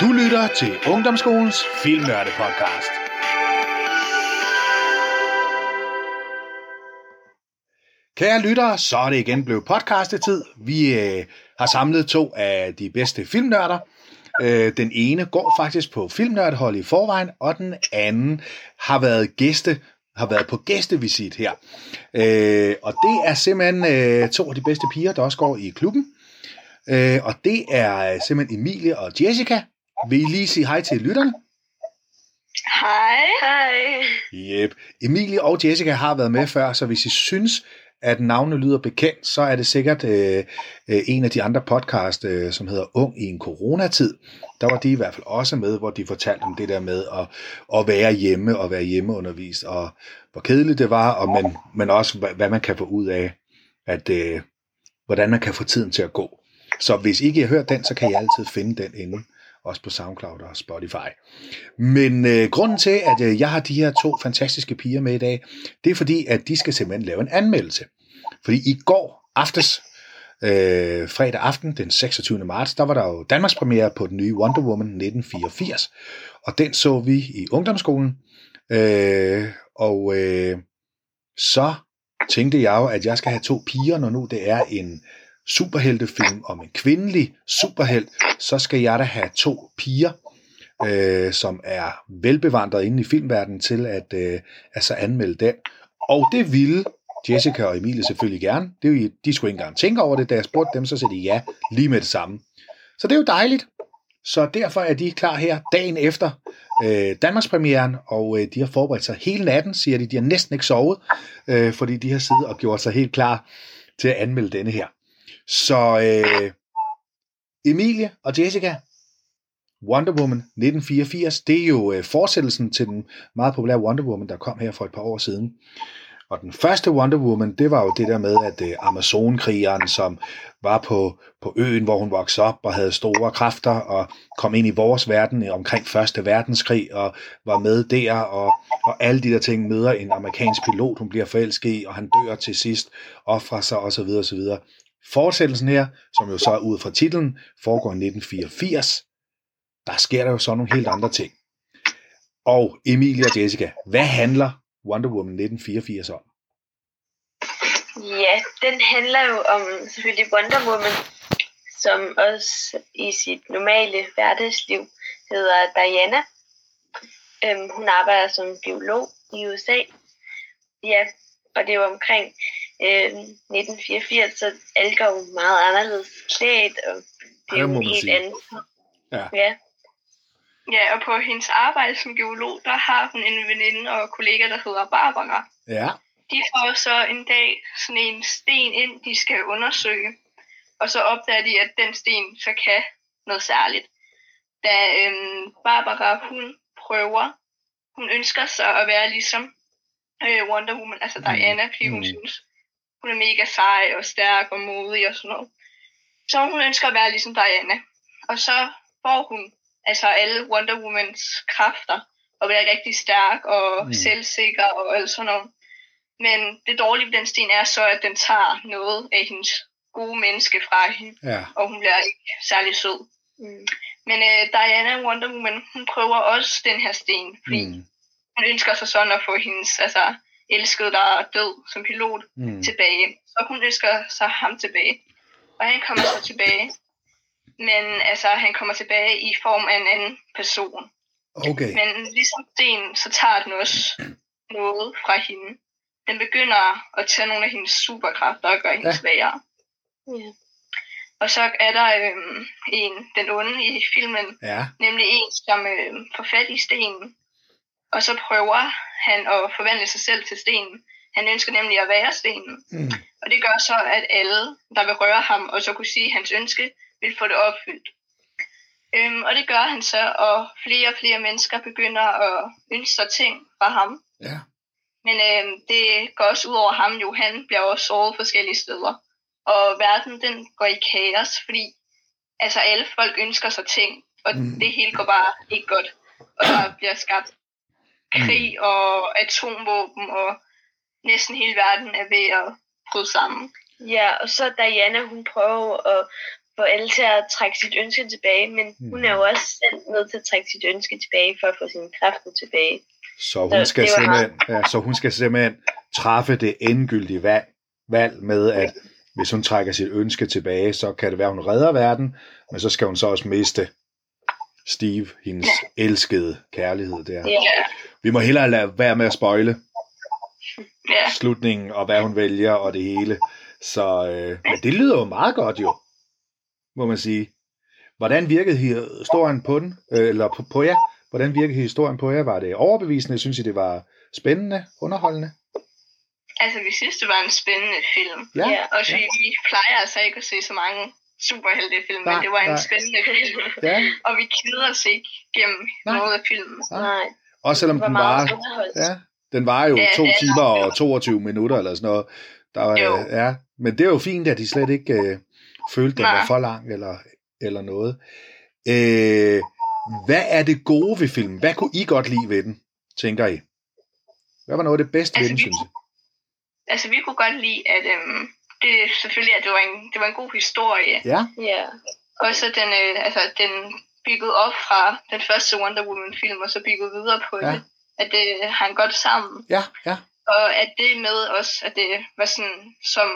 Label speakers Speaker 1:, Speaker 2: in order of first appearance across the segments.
Speaker 1: Du lytter til Ungdomsskolens Filmnørde Podcast. Kære lyttere, så er det igen blevet podcastetid. Vi øh, har samlet to af de bedste filmnørder. Øh, den ene går faktisk på filmnørdehold i forvejen, og den anden har været gæste har været på gæstevisit her. Øh, og det er simpelthen øh, to af de bedste piger, der også går i klubben. Øh, og det er simpelthen Emilie og Jessica. Vil I lige sige hej til lytterne?
Speaker 2: Hej. Hej.
Speaker 1: Yep. Emilie og Jessica har været med før, så hvis I synes, at navnet lyder bekendt, så er det sikkert øh, øh, en af de andre podcast, øh, som hedder Ung i en coronatid. Der var de i hvert fald også med, hvor de fortalte om det der med at, at være hjemme og være hjemmeundervist, og hvor kedeligt det var, og men, men også hvad, hvad man kan få ud af, at øh, hvordan man kan få tiden til at gå. Så hvis ikke I har hørt den, så kan I altid finde den inde, også på SoundCloud og Spotify. Men øh, grunden til, at øh, jeg har de her to fantastiske piger med i dag, det er fordi, at de skal simpelthen lave en anmeldelse. Fordi i går aftes, øh, fredag aften, den 26. marts, der var der jo Danmarks premiere på den nye Wonder Woman 1984. Og den så vi i ungdomsskolen. Øh, og øh, så tænkte jeg jo, at jeg skal have to piger, når nu det er en superheltefilm om en kvindelig superhelt, så skal jeg da have to piger, øh, som er velbevandret inde i filmverdenen til at øh, altså anmelde den. Og det ville Jessica og Emilie selvfølgelig gerne. Det de skulle ikke engang tænke over det, da jeg spurgte dem, så sagde de ja lige med det samme. Så det er jo dejligt. Så derfor er de klar her dagen efter øh, Danmarks premieren, og øh, de har forberedt sig hele natten, siger de. De har næsten ikke sovet, øh, fordi de har siddet og gjort sig helt klar til at anmelde denne her. Så øh, Emilie og Jessica, Wonder Woman 1984, det er jo øh, fortsættelsen til den meget populære Wonder Woman, der kom her for et par år siden. Og den første Wonder Woman, det var jo det der med, at øh, Amazonkrigeren, som var på, på øen, hvor hun voksede op og havde store kræfter og kom ind i vores verden øh, omkring Første Verdenskrig og var med der og, og alle de der ting møder en amerikansk pilot, hun bliver forelsket i, og han dør til sidst, offrer sig osv. osv. Fortsættelsen her, som jo så er ud fra titlen, foregår i 1984. Der sker der jo så nogle helt andre ting. Og Emilie og Jessica, hvad handler Wonder Woman 1984 om?
Speaker 2: Ja, den handler jo om selvfølgelig Wonder Woman, som også i sit normale hverdagsliv hedder Diana. Øhm, hun arbejder som biolog i USA. Ja, og det er jo omkring øh, 1984, så alle går jo meget anderledes klædt, og det er jo helt anden.
Speaker 3: Ja. ja. Ja, og på hendes arbejde som geolog, der har hun en veninde og kollega, der hedder Barbara.
Speaker 1: Ja.
Speaker 3: De får så en dag sådan en sten ind, de skal undersøge. Og så opdager de, at den sten så kan noget særligt. Da øhm, Barbara, hun prøver, hun ønsker sig at være ligesom øh, Wonder Woman, altså mm. Diana, fordi hun mm. synes, hun er mega sej og stærk og modig og sådan noget. Så hun ønsker at være ligesom Diana. Og så får hun altså alle Wonder Womans kræfter, og være rigtig stærk og mm. selvsikker og alt sådan noget. Men det dårlige ved den sten er så, at den tager noget af hendes gode menneske fra hende,
Speaker 1: ja.
Speaker 3: og hun bliver ikke særlig sød. Mm. Men uh, Diana Wonder Woman, hun prøver også den her sten, fordi mm. hun ønsker sig sådan at få hendes altså, elskede, der er død som pilot, mm. tilbage. Så hun ønsker sig ham tilbage. Og han kommer så tilbage, men altså, han kommer tilbage i form af en anden person.
Speaker 1: Okay.
Speaker 3: Men ligesom Sten, så tager den også noget fra hende. Den begynder at tage nogle af hendes superkræfter og gøre hende ja. svagere. Ja. Og så er der øhm, en, den onde i filmen,
Speaker 1: ja.
Speaker 3: nemlig en, som øhm, får fat i stenen. Og så prøver han at forvandle sig selv til stenen. Han ønsker nemlig at være stenen. Mm. Og det gør så, at alle, der vil røre ham, og så kunne sige hans ønske, vil få det opfyldt. Øhm, og det gør han så, og flere og flere mennesker begynder at ønske sig ting fra ham.
Speaker 1: Ja.
Speaker 3: Men øhm, det går også ud over ham jo. Han bliver også såret forskellige steder. Og verden, den går i kaos, fordi altså alle folk ønsker sig ting, og mm. det hele går bare ikke godt. Og der bliver skabt krig mm. og atomvåben, og næsten hele verden er ved at bryde sammen.
Speaker 2: Ja, og så Diana, hun prøver at få alle til at trække sit ønske tilbage, men
Speaker 1: Hmm.
Speaker 2: hun er jo også selv nødt til at trække sit ønske tilbage for at få sine kræfter tilbage.
Speaker 1: Så hun
Speaker 2: Så
Speaker 1: skal simpelthen, ja, så hun skal simpelthen træffe det endegyldige valg, valg med, at hvis hun trækker sit ønske tilbage, så kan det være, at hun redder verden, men så skal hun så også miste Steve, hendes elskede kærlighed der.
Speaker 2: Ja.
Speaker 3: Ja,
Speaker 1: Vi må hellere lade være med at spoile
Speaker 3: ja.
Speaker 1: slutningen og hvad hun vælger og det hele. Så øh, men det lyder jo meget godt jo, må man sige. Hvordan virkede historien på den? Øh, eller på, på jer? Hvordan virkede historien på jer? Var det overbevisende? Synes I, det var spændende, underholdende?
Speaker 3: Altså, vi synes, det var en spændende film.
Speaker 1: Ja,
Speaker 2: Ja.
Speaker 3: Og vi, vi plejer altså ikke at se så mange superheltefilm,
Speaker 1: Nej,
Speaker 3: men det var en
Speaker 1: nej.
Speaker 3: spændende film.
Speaker 1: ja.
Speaker 3: Og vi keder os ikke gennem
Speaker 1: Nej.
Speaker 3: noget af filmen.
Speaker 2: Nej,
Speaker 1: Også selvom den var, ja, den var jo
Speaker 3: Ja,
Speaker 1: to
Speaker 3: er
Speaker 1: timer og 22 minutter eller sådan noget. Der var,
Speaker 3: Jo.
Speaker 1: ja, men det er jo fint, at de slet ikke øh, følte, den
Speaker 3: Nej.
Speaker 1: var for lang eller, eller noget. Øh, hvad er det gode ved filmen? Hvad kunne I godt lide ved den, tænker I? Hvad var noget af det bedste ved
Speaker 3: Altså,
Speaker 1: den,
Speaker 3: vi-
Speaker 1: synes I?
Speaker 3: Altså, vi kunne godt lide, at øhm, det selvfølgelig, at det var, en, det var en god historie.
Speaker 1: Ja,
Speaker 2: Ja,
Speaker 3: Og så den, øh, altså, den byggede op fra den første Wonder Woman-film, og så byggede videre på
Speaker 1: Ja.
Speaker 3: det. At det hang godt sammen.
Speaker 1: ja, ja,
Speaker 3: Og at det med også, at det var sådan, som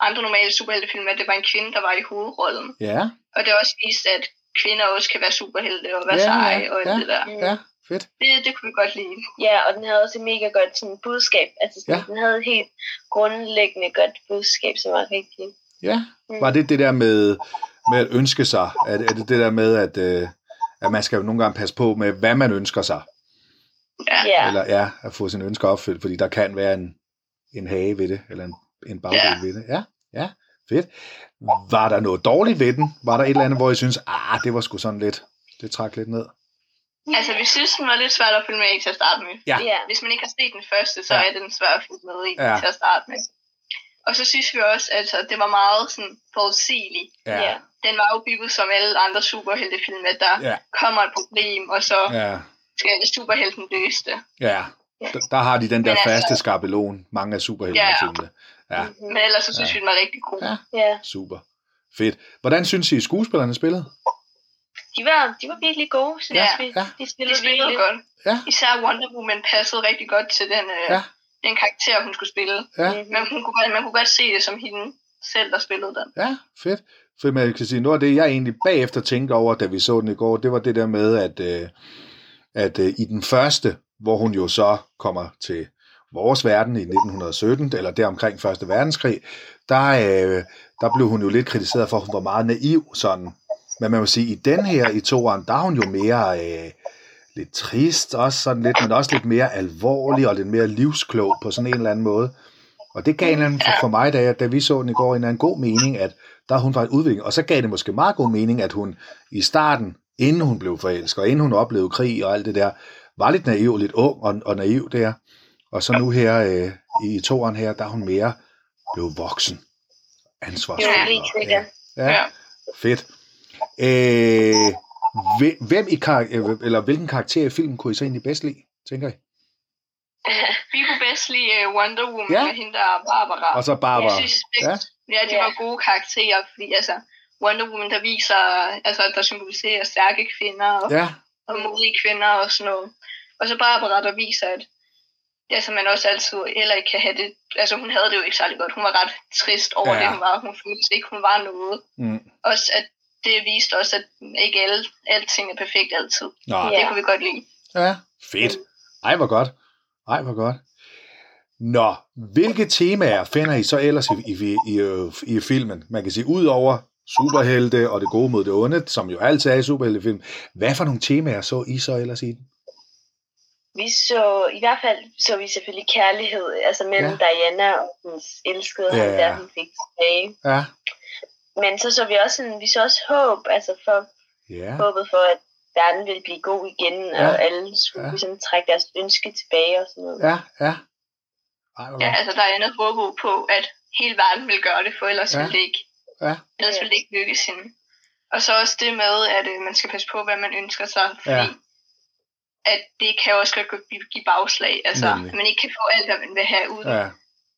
Speaker 3: andre normale superheltefilm, at det var en kvinde, der var i hovedrollen.
Speaker 1: ja,
Speaker 3: Og det også viste, at kvinder også kan være superhelte og være
Speaker 1: Ja,
Speaker 3: seje og alt
Speaker 1: ja.
Speaker 3: det der.
Speaker 1: ja, fedt.
Speaker 3: Det, det kunne vi godt lide.
Speaker 2: ja, og den havde også et mega godt sådan, budskab. Altså, sådan,
Speaker 1: Ja.
Speaker 2: den havde et helt grundlæggende godt budskab, som var rigtig...
Speaker 1: Ja,
Speaker 2: Mm.
Speaker 1: var det det der med, med at ønske sig? Er det, er det det der med, at, øh, at man skal jo nogle gange passe på med, hvad man ønsker sig?
Speaker 3: Ja.
Speaker 1: Eller ja, at få sine ønsker opfyldt, fordi der kan være en, en hage ved det, eller en, en bagdel
Speaker 3: Ja.
Speaker 1: ved det. Ja, ja, fedt. Var der noget dårligt ved den? Var der et eller andet, hvor I synes, ah, det var sgu sådan lidt, det trak lidt ned?
Speaker 3: Altså, vi synes, den var lidt svært at følge med i til at starte med.
Speaker 1: Ja.
Speaker 2: ja.
Speaker 3: Hvis man ikke har set den første, så
Speaker 1: Ja.
Speaker 3: er den svær at følge med i
Speaker 1: Ja.
Speaker 3: til at starte med. Og så synes vi også, at altså, det var meget sådan forudsigeligt.
Speaker 1: Ja,
Speaker 2: Ja.
Speaker 3: Den var jo bygget som alle andre superheltefilm, at der
Speaker 1: ja,
Speaker 3: kommer et problem, og så
Speaker 1: ja,
Speaker 3: skal superhelten løse det.
Speaker 1: ja. Der, der har de den der
Speaker 3: Men altså-
Speaker 1: faste skabelon, mange af superheltefilmene. Ja,
Speaker 2: Mhm.
Speaker 3: Men ellers så synes
Speaker 1: Ja.
Speaker 3: vi, den var rigtig god.
Speaker 1: Ja.
Speaker 2: ja.
Speaker 1: super. Fedt. Hvordan synes I, skuespillerne spillede?
Speaker 2: De, var, de var virkelig gode, synes
Speaker 3: Ja,
Speaker 2: vi.
Speaker 1: ja.
Speaker 2: De
Speaker 3: Det
Speaker 2: spillede
Speaker 3: spillede
Speaker 2: virkelig.
Speaker 3: godt.
Speaker 1: Ja.
Speaker 3: Især Wonder Woman passede rigtig godt til den, øh,
Speaker 1: Ja.
Speaker 3: Den karakter, hun skulle spille.
Speaker 1: Ja,
Speaker 2: Mhm.
Speaker 3: Men hun kunne, godt- man kunne godt se det som hende selv, der spillede den.
Speaker 1: ja, fedt. For man kan sige, noget af det, jeg egentlig bagefter tænkte over, da vi så den i går, det var det der med, at, øh, at øh, i den første, hvor hun jo så kommer til vores verden i 1917, eller der omkring Første Verdenskrig, der, øh, der blev hun jo lidt kritiseret for, at hun var meget naiv sådan. Men man må sige, i den her, i toeren, der er hun jo mere øh, lidt trist, også sådan lidt, men også lidt mere alvorlig og lidt mere livsklog på sådan en eller anden måde. Og det gav en anden, for, mig, da, jeg, da vi så den i går, en anden god mening, at der hun en udvikling. Og så gav det måske meget god mening, at hun i starten, inden hun blev forelsket, og inden hun oplevede krig og alt det der, var lidt naiv, lidt ung og, og naiv der. Og så nu her øh, i toeren her, der er hun mere blevet voksen. Ansvarsfuld.
Speaker 2: Helt sikkert.
Speaker 1: Ja, ja,
Speaker 3: Ja.
Speaker 1: fedt. Øh, hvem- i kar- øh, eller hvilken karakter i filmen kunne I så egentlig bedst lide, tænker I?
Speaker 3: Vi kunne bedst lide uh, Wonder Woman
Speaker 1: Ja.
Speaker 3: med hende der er Barbara.
Speaker 1: Og så Barbara.
Speaker 3: Jeg synes,
Speaker 1: Ja.
Speaker 3: ja. de var gode karakterer, fordi altså, Wonder Woman, der viser, altså, der symboliserer stærke kvinder og,
Speaker 1: Ja,
Speaker 3: og modige kvinder og sådan noget. Og så Barbara, der viser, at altså, man også altid heller ikke kan have det, altså hun havde det jo ikke særlig godt. Hun var ret trist over
Speaker 1: ja.
Speaker 3: det, hun var. Hun følte ikke, hun var noget.
Speaker 1: mm.
Speaker 3: Også at det viste også, at ikke alle, alting er perfekt altid.
Speaker 1: Nå,
Speaker 3: Ja. Det kunne vi godt lide.
Speaker 1: Ja, fedt. Ej, hvor godt. Ej, hvor godt. Nå, hvilke temaer finder I så ellers i, i, i, øh, i filmen? Man kan sige, ud over superhelte og det gode mod det onde, som jo altid er i superheltefilm. Hvad for nogle temaer så I så ellers i den?
Speaker 2: Vi så, i hvert fald så vi selvfølgelig kærlighed, altså mellem
Speaker 1: Ja.
Speaker 2: Diana og hendes elskede,
Speaker 1: Ja.
Speaker 2: ja. ham der hun fik tilbage.
Speaker 1: Ja,
Speaker 2: Men så så vi også, sådan, vi så også håb, altså for
Speaker 1: ja,
Speaker 2: håbet for, at verden ville blive god igen,
Speaker 1: Ja.
Speaker 2: og alle skulle
Speaker 1: Ja.
Speaker 2: ligesom trække deres ønske tilbage og sådan noget.
Speaker 1: ja, ja. Ej,
Speaker 3: Ja, altså der er andet håb på, at hele verden vil gøre det, for ellers
Speaker 1: Ja.
Speaker 3: ja. vil det ikke,
Speaker 1: Ja,
Speaker 3: ellers
Speaker 2: Ja.
Speaker 3: vil det ikke lykkes hende. Og så også det med, at øh, man skal passe på, hvad man ønsker sig, fordi
Speaker 1: Ja.
Speaker 3: at det kan også godt give- give bagslag. Altså,
Speaker 1: Nemlig.
Speaker 3: at man ikke kan få alt, hvad man vil have ud.
Speaker 1: ja.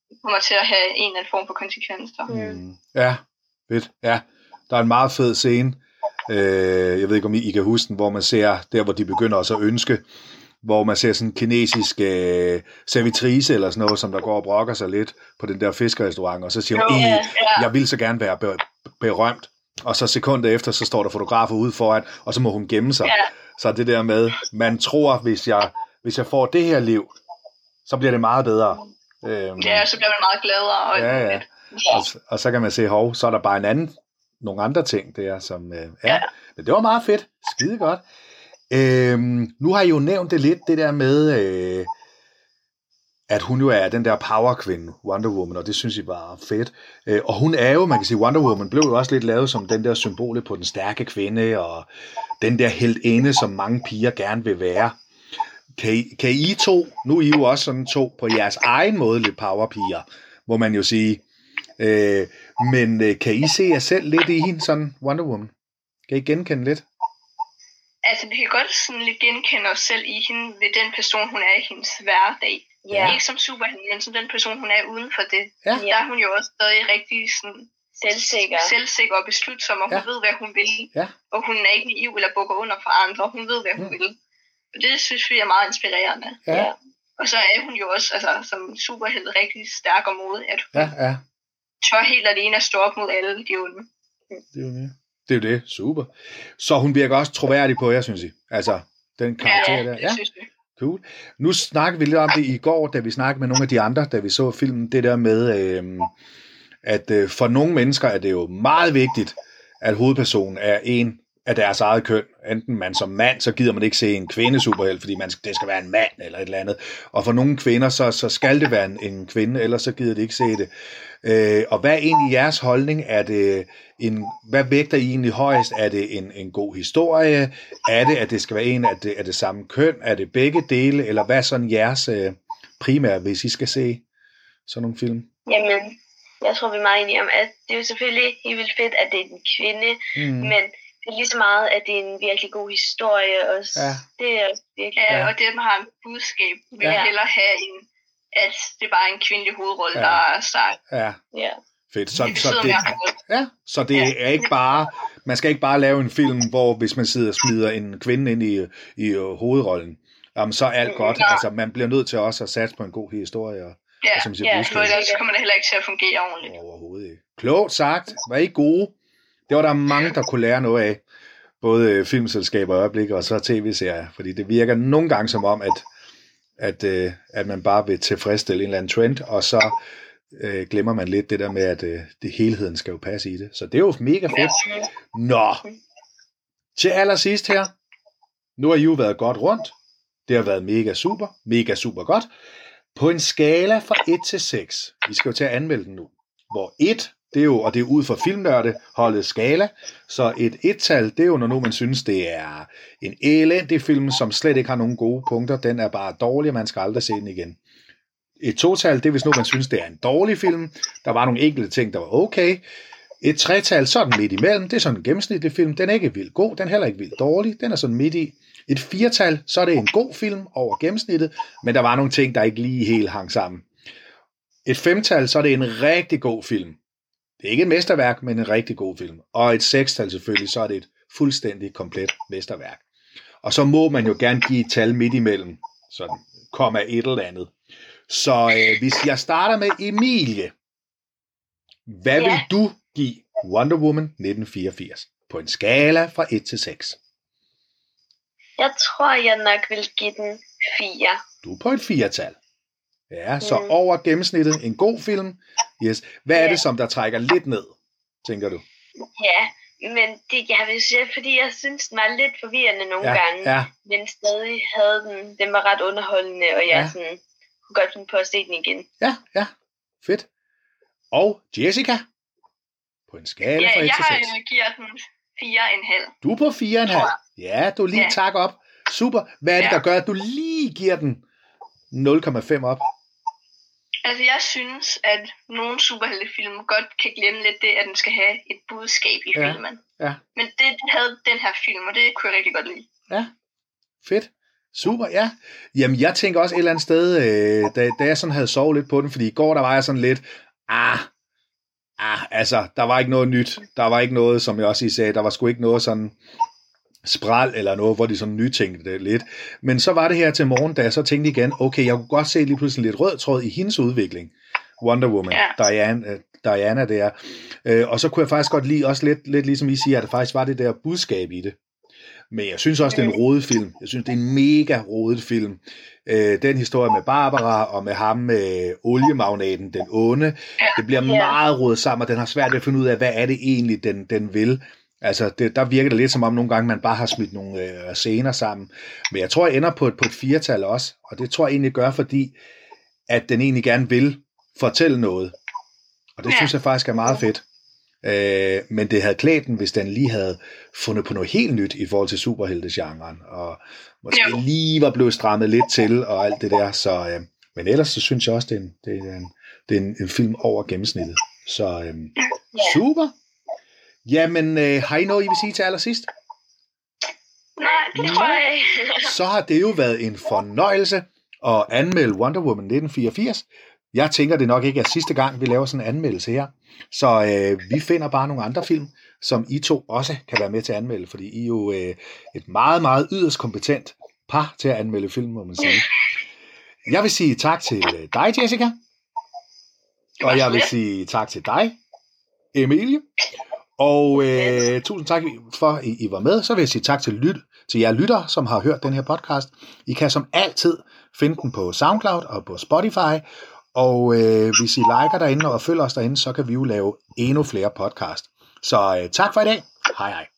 Speaker 3: Det kommer til at have en eller anden form for konsekvenser.
Speaker 2: Mm.
Speaker 1: Ja, fedt. Ja. Der er en meget fed scene, øh, jeg ved ikke om I, I kan huske den, hvor man ser, der hvor de begynder også at ønske, hvor man ser sådan en kinesisk øh, servitrice eller sådan noget, som der går og brokker sig lidt på den der fiskerestaurant, og så siger hun,
Speaker 3: Jo,
Speaker 1: "Ih,
Speaker 3: ja, ja.
Speaker 1: jeg vil så gerne være be- berømt. Og så sekundet efter, så står der fotografer ude foran, og så må hun gemme sig.
Speaker 3: Ja.
Speaker 1: Så det der med, man tror, hvis jeg, hvis jeg får det her liv, så bliver det meget bedre. Øhm,
Speaker 3: Ja, så bliver man meget gladere. Og
Speaker 1: Ja, ja.
Speaker 3: Lidt.
Speaker 1: og, og så kan man se, hov, så er der bare en anden, nogle andre ting der, som øh, ja.
Speaker 3: Ja.
Speaker 1: Men det var meget fedt. Skide godt. Øhm, nu har I jo nævnt det lidt, det der med, øh, at hun jo er den der powerkvinde, Wonder Woman, og det synes I var fedt. Øh, og hun er jo, man kan sige, Wonder Woman blev jo også lidt lavet som den der symbole på den stærke kvinde, og den der heldinde, som mange piger gerne vil være. Kan I, kan I to, nu er I jo også sådan to på jeres egen måde lidt powerpiger, må man jo sige. Øh, men øh, kan I se jer selv lidt i hende, sådan Wonder Woman? Kan I genkende lidt?
Speaker 3: Altså, vi kan godt sådan lidt genkende os selv i hende ved den person, hun er i hendes hverdag.
Speaker 2: Ja.
Speaker 3: Ikke som superhelt, men som den person, hun er uden for det.
Speaker 1: Ja.
Speaker 3: Der er hun jo også stadig rigtig sådan
Speaker 2: Selvsikker.
Speaker 3: selvsikker og beslutsom, og hun
Speaker 1: Ja.
Speaker 3: ja. ved, hvad hun vil.
Speaker 1: Ja.
Speaker 3: Og hun er ikke naiv eller bukker under for andre. Hun ved, hvad hun
Speaker 1: Mm.
Speaker 3: vil. Og det synes vi er meget inspirerende.
Speaker 1: Ja,
Speaker 3: Og så er hun jo også altså, som superhelt rigtig stærk og modig, at hun
Speaker 1: ja, ja.
Speaker 3: Tør helt alene at stå op mod alle de onde.
Speaker 1: Det er jo det. Det er jo det. Super. Så hun virker også troværdig på jer, synes I? Altså, den karakter der.
Speaker 3: det
Speaker 1: Ja,
Speaker 3: synes vi.
Speaker 1: cool. Nu snakkede vi lidt om det i går, da vi snakkede med nogle af de andre, da vi så filmen. Det der med, øh, at øh, for nogle mennesker er det jo meget vigtigt, at hovedpersonen er en af deres eget køn. Enten man som mand, så gider man ikke se en kvinde superhelt, fordi man, det skal være en mand eller et eller andet. Og for nogle kvinder, så, så skal det være en, en kvinde, ellers så gider de ikke se det. Øh, og hvad er egentlig jeres holdning? Er det en, hvad vægter I egentlig højst? Er det en, en god historie? Er det, at det skal være en af det, af det samme køn? Er det begge dele? Eller hvad er sådan jeres øh, primære, hvis I skal se sådan nogle film?
Speaker 2: Jamen, jeg tror, vi er meget enige om, at det er jo selvfølgelig helt vildt fedt, at det er en kvinde,
Speaker 1: Mm.
Speaker 2: men det er lige så meget, at det er en virkelig god historie også.
Speaker 1: Ja.
Speaker 2: Det er også virkelig
Speaker 3: Ja,
Speaker 1: Ja.
Speaker 3: ja. og dem har en budskab. Vi
Speaker 1: Ja.
Speaker 3: ja. hellere have en, at det er bare en kvindelig hovedrolle,
Speaker 1: Ja.
Speaker 3: ja. der er sej.
Speaker 1: Ja,
Speaker 2: Ja.
Speaker 1: fedt. Så,
Speaker 3: Det
Speaker 1: så det. Ja, så det
Speaker 3: Ja.
Speaker 1: er ikke bare, man skal ikke bare lave en film, hvor hvis man sidder og smider en kvinde ind i, i øh, hovedrollen, jamen, så er alt
Speaker 2: Mm,
Speaker 1: godt.
Speaker 3: nej.
Speaker 1: Altså, man bliver nødt til også at satse på en god historie, og,
Speaker 3: Ja,
Speaker 1: og som siger,
Speaker 2: ja,
Speaker 3: for ellers kommer det heller ikke til at fungere ordentligt.
Speaker 1: Overhovedet ikke. Klogt sagt. Var I gode? Det var der mange, der kunne lære noget af. Både øh, filmselskaber og øjeblik, og så tv-serier. Fordi det virker nogle gange som om, at, at, øh, at man bare vil tilfredsstille en eller anden trend, og så øh, glemmer man lidt det der med, at øh, det helheden skal jo passe i det. Så det er jo mega fedt. Nå, til allersidst her. Nu har I jo været godt rundt. Det har været mega super, mega super godt. På en skala fra 1 til 6, vi skal jo til at anmelde den nu, hvor 1, det er jo, og det er ud fra filmnørde holdet skala, så et et-tal, det er jo, når nu man synes, det er en elendig film, som slet ikke har nogen gode punkter, den er bare dårlig, og man skal aldrig se den igen. Et total, det er hvis nu man synes, det er en dårlig film, der var nogle enkelte ting, der var okay. Et tretal, så er den midt imellem, det er sådan en gennemsnitlig film, den er ikke vildt god, den er heller ikke vildt dårlig, den er sådan midt i. Et firtal, så er det en god film over gennemsnittet, men der var nogle ting, der ikke lige helt hang sammen. Et femtal, så er det en rigtig god film. Det er ikke et mesterværk, men en rigtig god film. Og et sekstal selvfølgelig, så er det et fuldstændig komplet mesterværk. Og så må man jo gerne give et tal midt imellem, sådan komma et eller andet. Så øh, hvis jeg starter med Emilie, hvad
Speaker 2: Ja.
Speaker 1: vil du give Wonder Woman 1984 på en skala fra 1 til 6?
Speaker 2: Jeg tror, jeg nok vil give den 4.
Speaker 1: Du er på et firetal. Ja, så
Speaker 2: Mm.
Speaker 1: over gennemsnittet en god film. Yes. Hvad er
Speaker 2: Ja.
Speaker 1: det, som der trækker lidt ned, tænker du?
Speaker 2: Ja, men det, jeg vil sige, fordi jeg synes, den var lidt forvirrende nogle
Speaker 1: Ja,
Speaker 2: gange,
Speaker 1: ja.
Speaker 2: men stadig havde den, den var ret underholdende, og jeg
Speaker 1: Ja.
Speaker 2: sådan, kunne godt finde på at se den igen.
Speaker 1: Ja, ja. Fedt. Og Jessica? På en skala
Speaker 3: Ja,
Speaker 1: fra 1
Speaker 3: jeg
Speaker 1: til
Speaker 3: har
Speaker 1: 6.
Speaker 3: øh, giver den 4,5.
Speaker 1: Du er på 4,5.
Speaker 3: Tror
Speaker 1: Ja, du er lige
Speaker 3: Ja.
Speaker 1: tak op. Super. Hvad er det,
Speaker 3: Ja.
Speaker 1: der gør, at du lige giver den 0,5 op?
Speaker 3: Altså, jeg synes, at nogle superheltefilm godt kan glemme lidt det, at den skal have et budskab i
Speaker 1: Ja,
Speaker 3: filmen.
Speaker 1: ja.
Speaker 3: Men det havde den her film, og det kunne jeg rigtig godt lide.
Speaker 1: Ja, fedt. Super, ja. Jamen, jeg tænker også et eller andet sted, øh, da, da jeg sådan havde sovet lidt på den, fordi i går, der var jeg sådan lidt, ah, Ah, altså, der var ikke noget nyt. Der var ikke noget, som jeg også sagde, der var sgu ikke noget sådan spral eller noget, hvor de sådan nytænkte det lidt. Men så var det her til morgen, da jeg så tænkte igen, okay, jeg kunne godt se lige pludselig lidt rød tråd i hendes udvikling. Wonder Woman, ja. Diana, øh, Diana der. Øh, og så kunne jeg faktisk godt lide, også lidt, lidt ligesom I siger, at det faktisk var det der budskab i det. Men jeg synes også, det er en rodet film. Jeg synes, det er en mega rodet film. Øh, den historie med Barbara og med ham med oliemagnaten, den onde, det bliver meget rodet sammen, og den har svært ved at finde ud af, hvad er det egentlig, den, den vil. Altså, det, der virker det lidt som om nogle gange, man bare har smidt nogle øh, scener sammen. Men jeg tror, jeg ender på et, på et firtal også, og det tror jeg egentlig gør, fordi at den egentlig gerne vil fortælle noget. Og det ja. synes jeg faktisk er meget fedt. Øh, men det havde klædt den, hvis den lige havde fundet på noget helt nyt i forhold til superheltegenren, og måske ja. lige var blevet strammet lidt til, og alt det der. Så, øh, men ellers så synes jeg også, det er en, det er en, det er en, en film over gennemsnittet. Så øh, super. Jamen, øh, har I noget, I vil sige til allersidst?
Speaker 2: Nej, det tror jeg ikke.
Speaker 1: Så har det jo været en fornøjelse at anmelde Wonder Woman 1984. Jeg tænker, det nok ikke er sidste gang, vi laver sådan en anmeldelse her. Så øh, vi finder bare nogle andre film, som I to også kan være med til at anmelde, fordi I er jo øh, et meget, meget yderst kompetent par til at anmelde film, må man sige. Jeg vil sige tak til øh, dig, Jessica. Og jeg vil sige tak til dig, Emilie. Og øh, tusind tak for, at I, var med. Så vil jeg sige tak til, lyt, til jer lytter, som har hørt den her podcast. I kan som altid finde den på SoundCloud og på Spotify. Og øh, hvis I liker derinde og følger os derinde, så kan vi jo lave endnu flere podcast. Så øh, tak for i dag. Hej hej.